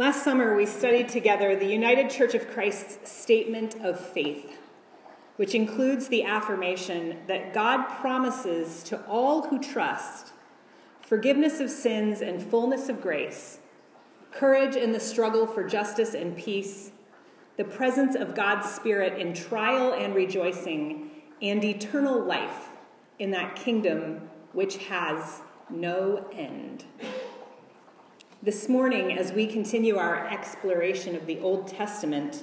Last summer, we studied together the United Church of Christ's statement of faith, which includes the affirmation that God promises to all who trust forgiveness of sins and fullness of grace, courage in the struggle for justice and peace, the presence of God's Spirit in trial and rejoicing, and eternal life in that kingdom which has no end. This morning, as we continue our exploration of the Old Testament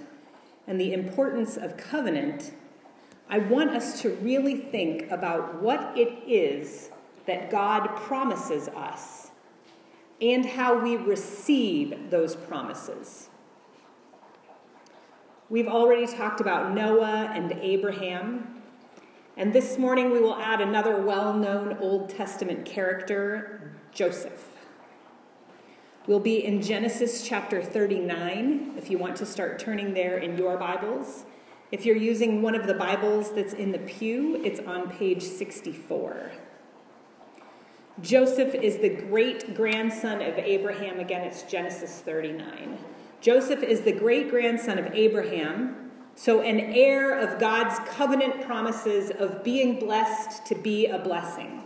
and the importance of covenant, I want us to really think about what it is that God promises us and how we receive those promises. We've already talked about Noah and Abraham, and this morning we will add another well known Old Testament character, Joseph. We'll be in Genesis chapter 39, if you want to start turning there in your Bibles. If you're using one of the Bibles that's in the pew, it's on page 64. Joseph is the great grandson of Abraham. Again, it's Genesis 39. Joseph is the great grandson of Abraham, so an heir of God's covenant promises of being blessed to be a blessing.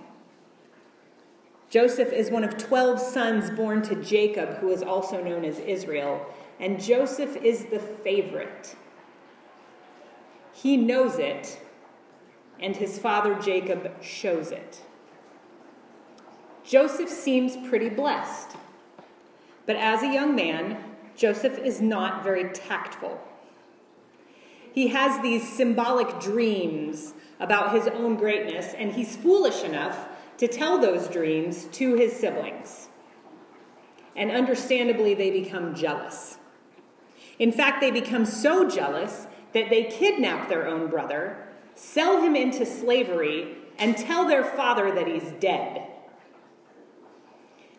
Joseph is one of 12 sons born to Jacob, who is also known as Israel, and Joseph is the favorite. He knows it, and his father Jacob shows it. Joseph seems pretty blessed, but as a young man, Joseph is not very tactful. He has these symbolic dreams about his own greatness, and he's foolish enough to tell those dreams to his siblings. And understandably, they become jealous. In fact, they become so jealous that they kidnap their own brother, sell him into slavery, and tell their father that he's dead.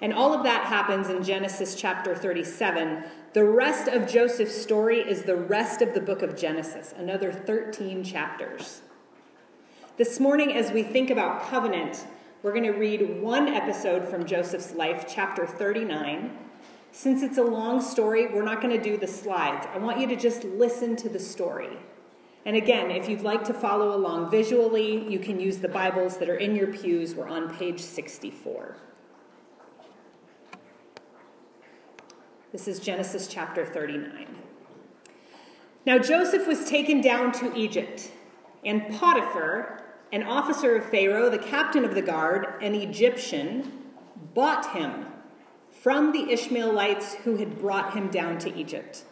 And all of that happens in Genesis chapter 37. The rest of Joseph's story is the rest of the book of Genesis, another 13 chapters. This morning, as we think about covenant, we're going to read one episode from Joseph's life, chapter 39. Since it's a long story, we're not going to do the slides. I want you to just listen to the story. And again, if you'd like to follow along visually, you can use the Bibles that are in your pews. We're on page 64. This is Genesis chapter 39. Now Joseph was taken down to Egypt, and Potiphar, an officer of Pharaoh, the captain of the guard, an Egyptian, bought him from the Ishmaelites who had brought him down to Egypt.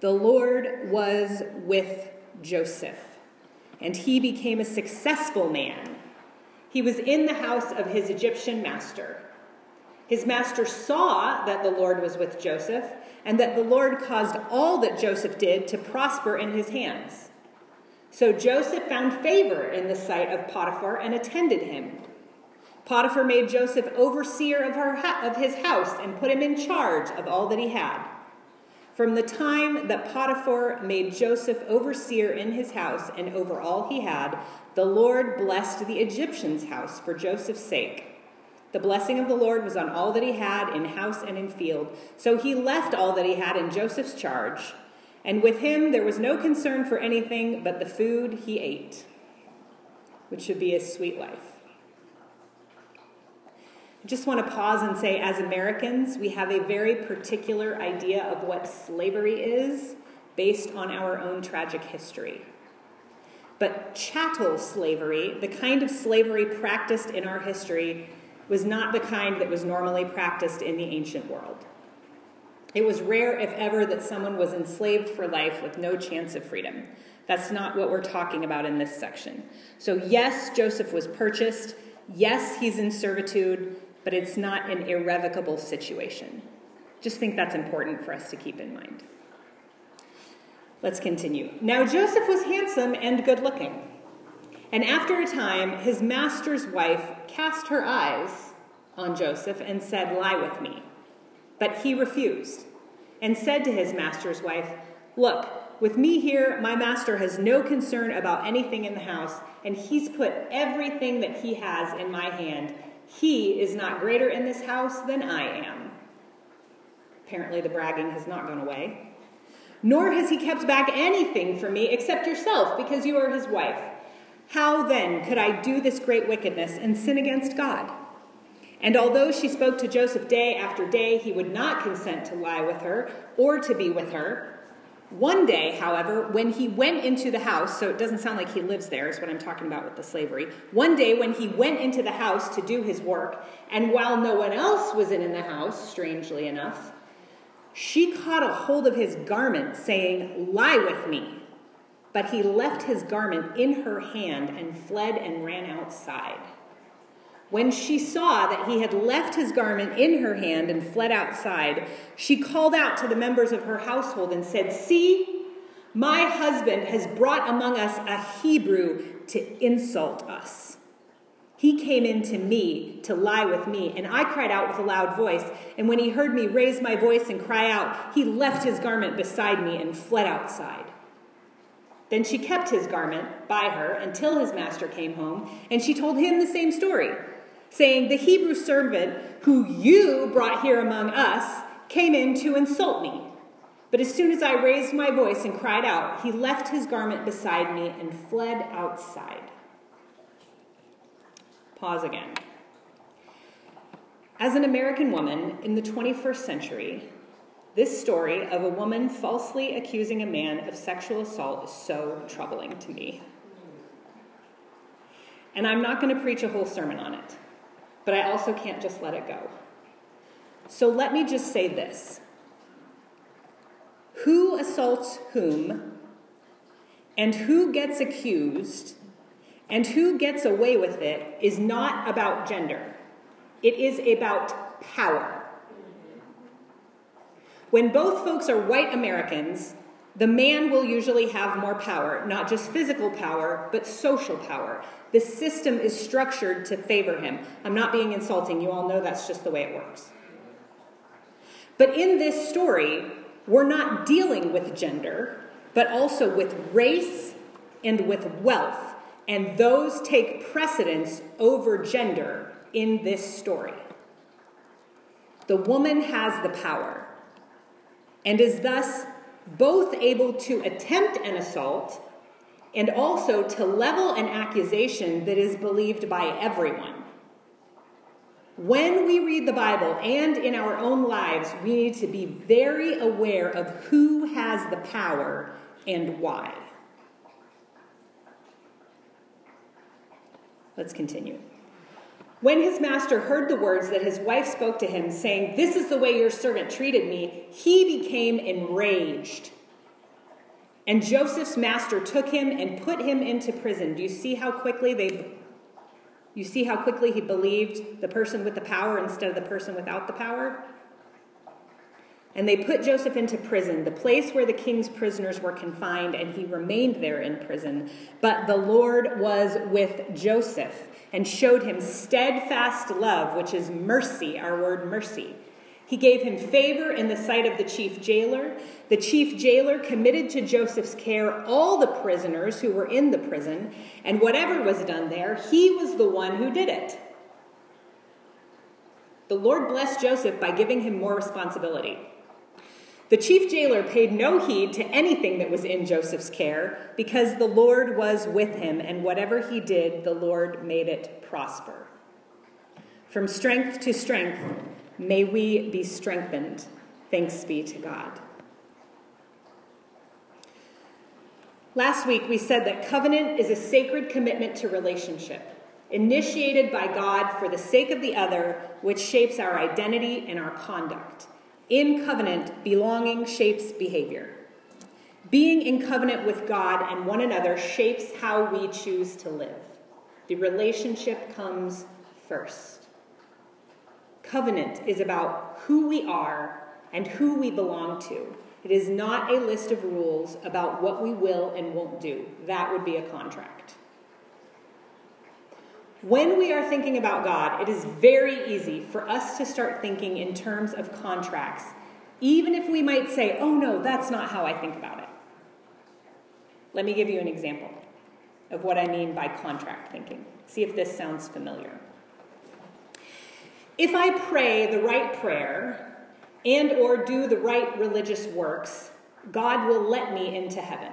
The Lord was with Joseph, and he became a successful man. He was in the house of his Egyptian master. His master saw that the Lord was with Joseph, and that the Lord caused all that Joseph did to prosper in his hands. So Joseph found favor in the sight of Potiphar and attended him. Potiphar made Joseph overseer of, her, of his house and put him in charge of all that he had. From the time that Potiphar made Joseph overseer in his house and over all he had, the Lord blessed the Egyptian's house for Joseph's sake. The blessing of the Lord was on all that he had in house and in field. So he left all that he had in Joseph's charge and with him there was no concern for anything but the food he ate, which should be a sweet life. I just want to pause and say, as Americans, we have a very particular idea of what slavery is based on our own tragic history. But chattel slavery, the kind of slavery practiced in our history, was not the kind that was normally practiced in the ancient world. It was rare, if ever, that someone was enslaved for life with no chance of freedom. That's not what we're talking about in this section. So, yes, Joseph was purchased. Yes, he's in servitude, but it's not an irrevocable situation. Just think that's important for us to keep in mind. Let's continue. Now, Joseph was handsome and good looking. And after a time, his master's wife cast her eyes on Joseph and said, Lie with me. But he refused and said to his master's wife, Look, with me here, my master has no concern about anything in the house, and he's put everything that he has in my hand. He is not greater in this house than I am. Apparently, the bragging has not gone away. Nor has he kept back anything from me except yourself, because you are his wife. How then could I do this great wickedness and sin against God? And although she spoke to Joseph day after day, he would not consent to lie with her or to be with her. One day, however, when he went into the house, so it doesn't sound like he lives there, is what I'm talking about with the slavery. One day, when he went into the house to do his work, and while no one else was in the house, strangely enough, she caught a hold of his garment, saying, Lie with me. But he left his garment in her hand and fled and ran outside. When she saw that he had left his garment in her hand and fled outside, she called out to the members of her household and said, See, my husband has brought among us a Hebrew to insult us. He came in to me to lie with me, and I cried out with a loud voice. And when he heard me raise my voice and cry out, he left his garment beside me and fled outside. Then she kept his garment by her until his master came home, and she told him the same story saying, The Hebrew servant who you brought here among us came in to insult me. But as soon as I raised my voice and cried out, he left his garment beside me and fled outside. Pause again. As an American woman in the 21st century, this story of a woman falsely accusing a man of sexual assault is so troubling to me. And I'm not going to preach a whole sermon on it but I also can't just let it go. So let me just say this Who assaults whom, and who gets accused, and who gets away with it is not about gender, it is about power. When both folks are white Americans, the man will usually have more power, not just physical power, but social power. The system is structured to favor him. I'm not being insulting. You all know that's just the way it works. But in this story, we're not dealing with gender, but also with race and with wealth. And those take precedence over gender in this story. The woman has the power and is thus both able to attempt an assault and also to level an accusation that is believed by everyone. When we read the Bible and in our own lives, we need to be very aware of who has the power and why. Let's continue. When his master heard the words that his wife spoke to him, saying, This is the way your servant treated me, he became enraged. And Joseph's master took him and put him into prison. Do you see how quickly they you see how quickly he believed the person with the power instead of the person without the power? And they put Joseph into prison, the place where the king's prisoners were confined, and he remained there in prison. But the Lord was with Joseph and showed him steadfast love, which is mercy, our word mercy. He gave him favor in the sight of the chief jailer. The chief jailer committed to Joseph's care all the prisoners who were in the prison, and whatever was done there, he was the one who did it. The Lord blessed Joseph by giving him more responsibility. The chief jailer paid no heed to anything that was in Joseph's care because the Lord was with him, and whatever he did, the Lord made it prosper. From strength to strength, may we be strengthened. Thanks be to God. Last week, we said that covenant is a sacred commitment to relationship, initiated by God for the sake of the other, which shapes our identity and our conduct. In covenant, belonging shapes behavior. Being in covenant with God and one another shapes how we choose to live. The relationship comes first. Covenant is about who we are and who we belong to. It is not a list of rules about what we will and won't do. That would be a contract. When we are thinking about God, it is very easy for us to start thinking in terms of contracts, even if we might say, oh no, that's not how I think about it. Let me give you an example of what I mean by contract thinking. See if this sounds familiar. If I pray the right prayer and or do the right religious works, God will let me into heaven.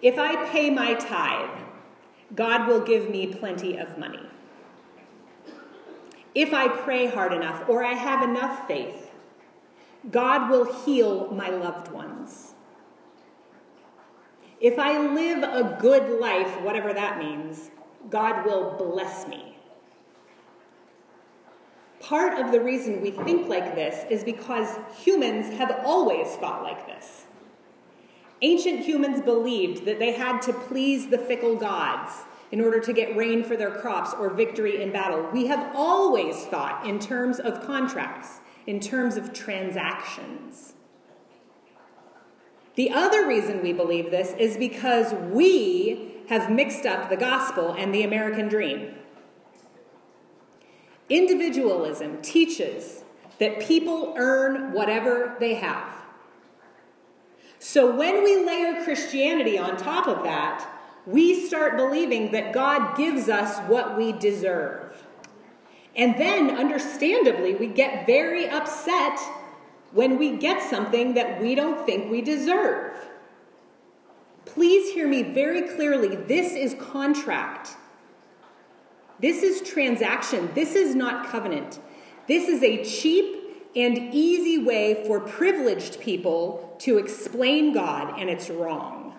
If I pay my tithe, God will give me plenty of money. If I pray hard enough or I have enough faith, God will heal my loved ones. If I live a good life, whatever that means, God will bless me. Part of the reason we think like this is because humans have always thought like this. Ancient humans believed that they had to please the fickle gods in order to get rain for their crops or victory in battle. We have always thought in terms of contracts, in terms of transactions. The other reason we believe this is because we have mixed up the gospel and the American dream. Individualism teaches that people earn whatever they have. So when we layer Christianity on top of that, we start believing that God gives us what we deserve. And then, understandably, we get very upset when we get something that we don't think we deserve. Please hear me very clearly. This is contract. This is transaction. This is not covenant. This is a cheap and easy way for privileged people to explain God, and it's wrong.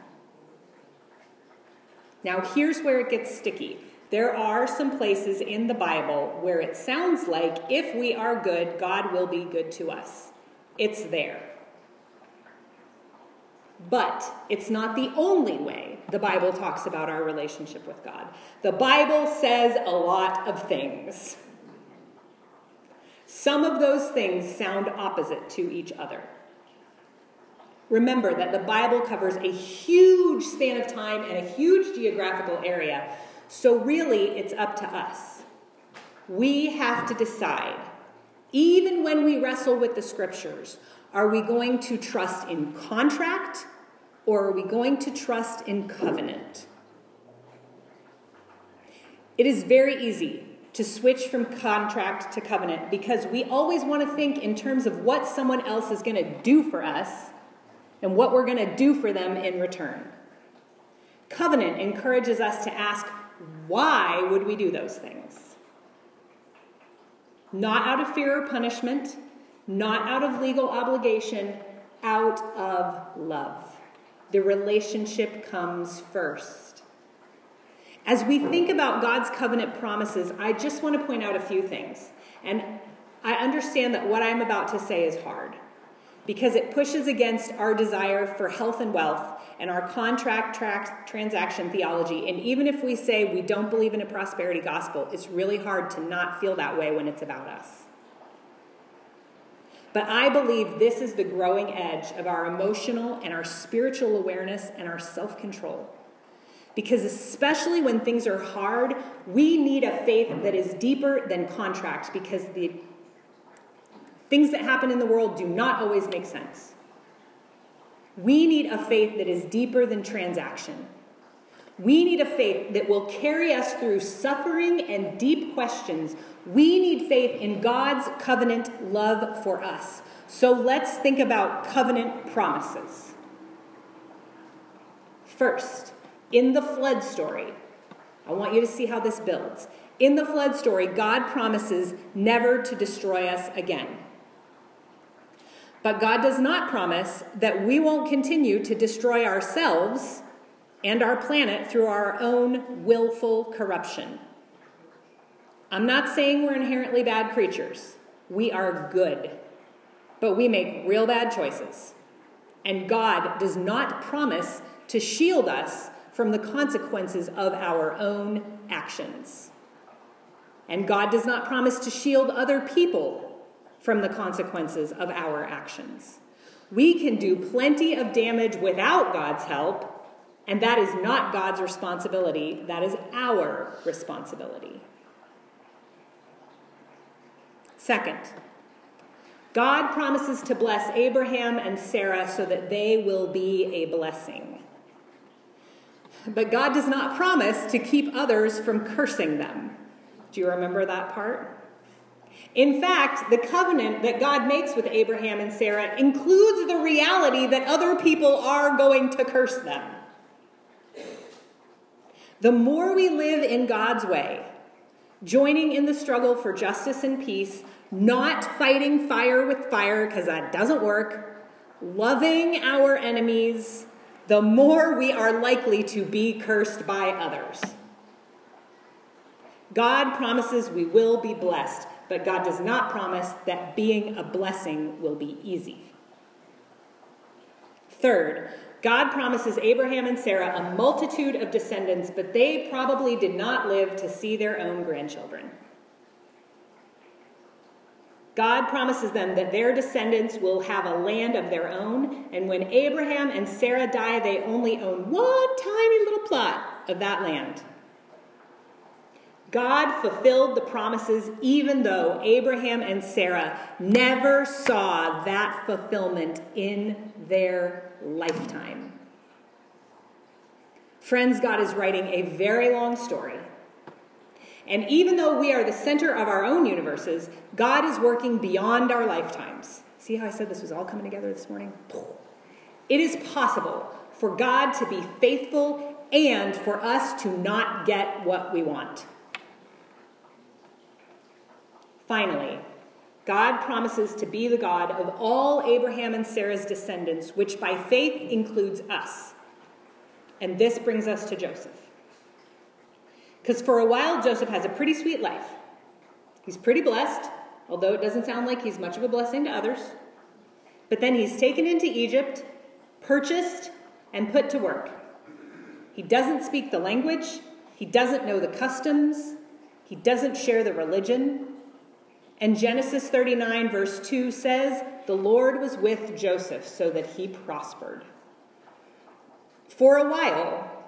Now, here's where it gets sticky. There are some places in the Bible where it sounds like if we are good, God will be good to us. It's there. But it's not the only way the Bible talks about our relationship with God. The Bible says a lot of things. Some of those things sound opposite to each other. Remember that the Bible covers a huge span of time and a huge geographical area, so really it's up to us. We have to decide, even when we wrestle with the scriptures, are we going to trust in contract or are we going to trust in covenant? It is very easy to switch from contract to covenant because we always want to think in terms of what someone else is going to do for us and what we're going to do for them in return. Covenant encourages us to ask, why would we do those things? Not out of fear or punishment, not out of legal obligation, out of love. The relationship comes first. As we think about God's covenant promises, I just want to point out a few things. And I understand that what I'm about to say is hard because it pushes against our desire for health and wealth and our contract tra- transaction theology. And even if we say we don't believe in a prosperity gospel, it's really hard to not feel that way when it's about us. But I believe this is the growing edge of our emotional and our spiritual awareness and our self control. Because especially when things are hard, we need a faith that is deeper than contract because the things that happen in the world do not always make sense. We need a faith that is deeper than transaction. We need a faith that will carry us through suffering and deep questions. We need faith in God's covenant love for us. So let's think about covenant promises. First, in the flood story, I want you to see how this builds. In the flood story, God promises never to destroy us again. But God does not promise that we won't continue to destroy ourselves and our planet through our own willful corruption. I'm not saying we're inherently bad creatures. We are good. But we make real bad choices. And God does not promise to shield us from the consequences of our own actions. And God does not promise to shield other people from the consequences of our actions. We can do plenty of damage without God's help, and that is not God's responsibility, that is our responsibility. Second, God promises to bless Abraham and Sarah so that they will be a blessing. But God does not promise to keep others from cursing them. Do you remember that part? In fact, the covenant that God makes with Abraham and Sarah includes the reality that other people are going to curse them. The more we live in God's way, joining in the struggle for justice and peace, not fighting fire with fire because that doesn't work, loving our enemies, the more we are likely to be cursed by others. God promises we will be blessed, but God does not promise that being a blessing will be easy. Third, God promises Abraham and Sarah a multitude of descendants, but they probably did not live to see their own grandchildren. God promises them that their descendants will have a land of their own, and when Abraham and Sarah die, they only own one tiny little plot of that land. God fulfilled the promises even though Abraham and Sarah never saw that fulfillment in their lifetime. Friends, God is writing a very long story. And even though we are the center of our own universes, God is working beyond our lifetimes. See how I said this was all coming together this morning? It is possible for God to be faithful and for us to not get what we want. Finally, God promises to be the God of all Abraham and Sarah's descendants, which by faith includes us. And this brings us to Joseph. Because for a while, Joseph has a pretty sweet life. He's pretty blessed, although it doesn't sound like he's much of a blessing to others. But then he's taken into Egypt, purchased, and put to work. He doesn't speak the language, he doesn't know the customs, he doesn't share the religion. And Genesis 39, verse 2 says, The Lord was with Joseph so that he prospered. For a while,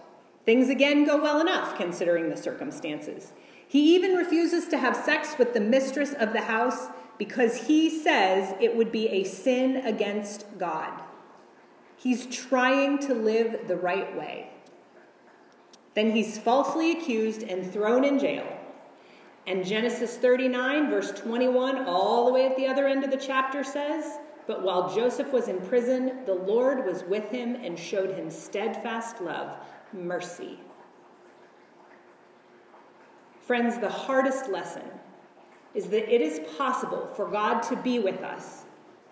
things again go well enough considering the circumstances. He even refuses to have sex with the mistress of the house because he says it would be a sin against God. He's trying to live the right way. Then he's falsely accused and thrown in jail. And Genesis 39, verse 21, all the way at the other end of the chapter says, But while Joseph was in prison, the Lord was with him and showed him steadfast love, mercy. Friends, the hardest lesson is that it is possible for God to be with us,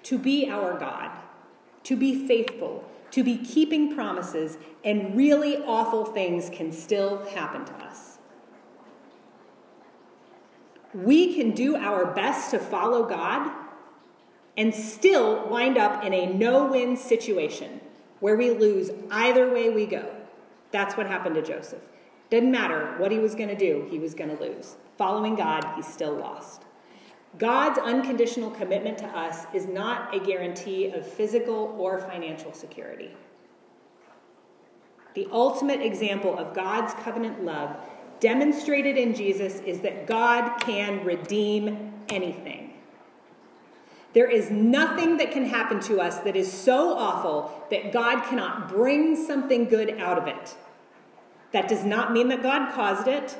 to be our God, to be faithful, to be keeping promises, and really awful things can still happen to us. We can do our best to follow God and still wind up in a no win situation where we lose either way we go. That's what happened to Joseph. Didn't matter what he was going to do, he was going to lose. Following God, he still lost. God's unconditional commitment to us is not a guarantee of physical or financial security. The ultimate example of God's covenant love demonstrated in Jesus is that God can redeem anything. There is nothing that can happen to us that is so awful that God cannot bring something good out of it. That does not mean that God caused it.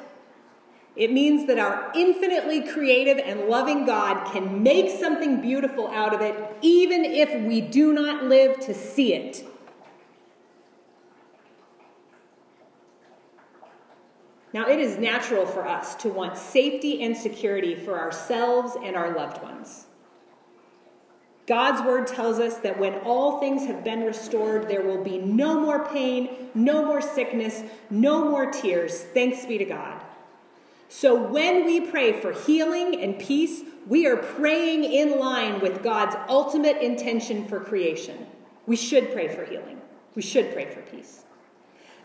It means that our infinitely creative and loving God can make something beautiful out of it, even if we do not live to see it. Now, it is natural for us to want safety and security for ourselves and our loved ones. God's word tells us that when all things have been restored, there will be no more pain, no more sickness, no more tears. Thanks be to God. So when we pray for healing and peace, we are praying in line with God's ultimate intention for creation. We should pray for healing, we should pray for peace.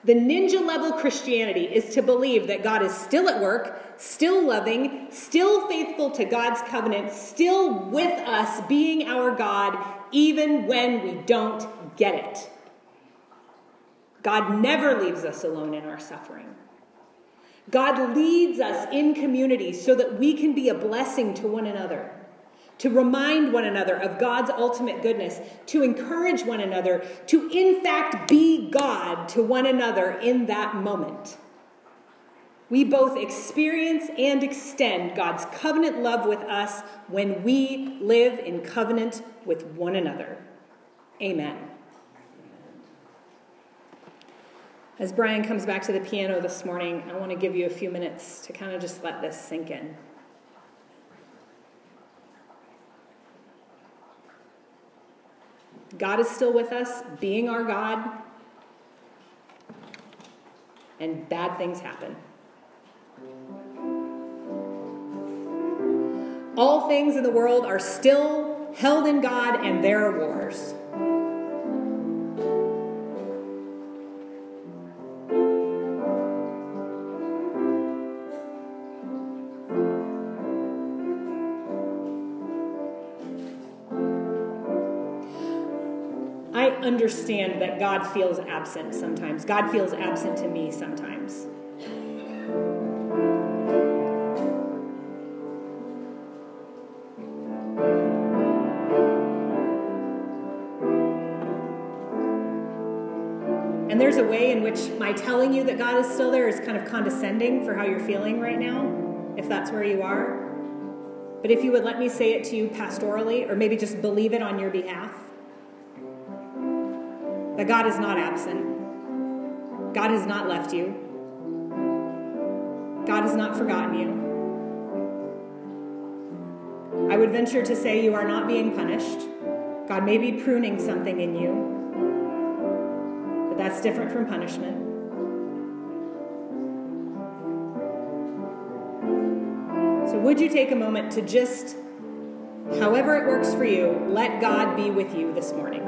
The ninja level Christianity is to believe that God is still at work, still loving, still faithful to God's covenant, still with us, being our God, even when we don't get it. God never leaves us alone in our suffering. God leads us in community so that we can be a blessing to one another to remind one another of God's ultimate goodness, to encourage one another, to in fact be God to one another in that moment. We both experience and extend God's covenant love with us when we live in covenant with one another. Amen. As Brian comes back to the piano this morning, I want to give you a few minutes to kind of just let this sink in. God is still with us, being our God, and bad things happen. All things in the world are still held in God, and there are wars. I understand that God feels absent sometimes. God feels absent to me sometimes. Which my telling you that God is still there is kind of condescending for how you're feeling right now, if that's where you are. But if you would let me say it to you pastorally, or maybe just believe it on your behalf, that God is not absent. God has not left you. God has not forgotten you. I would venture to say you are not being punished. God may be pruning something in you, but that's different from punishment. So, would you take a moment to just, however it works for you, let God be with you this morning?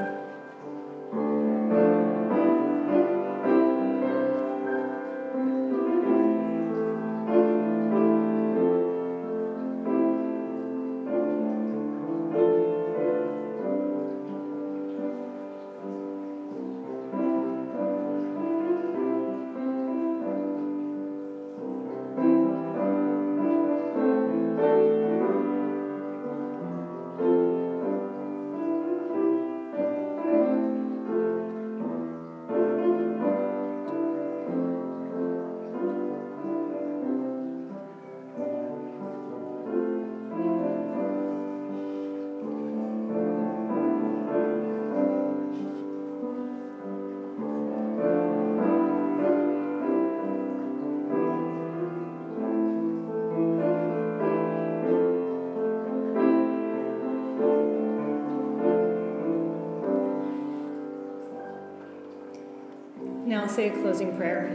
I'll say a closing prayer.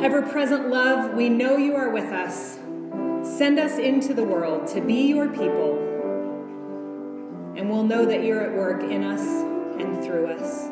Ever present love, we know you are with us. Send us into the world to be your people, and we'll know that you're at work in us and through us.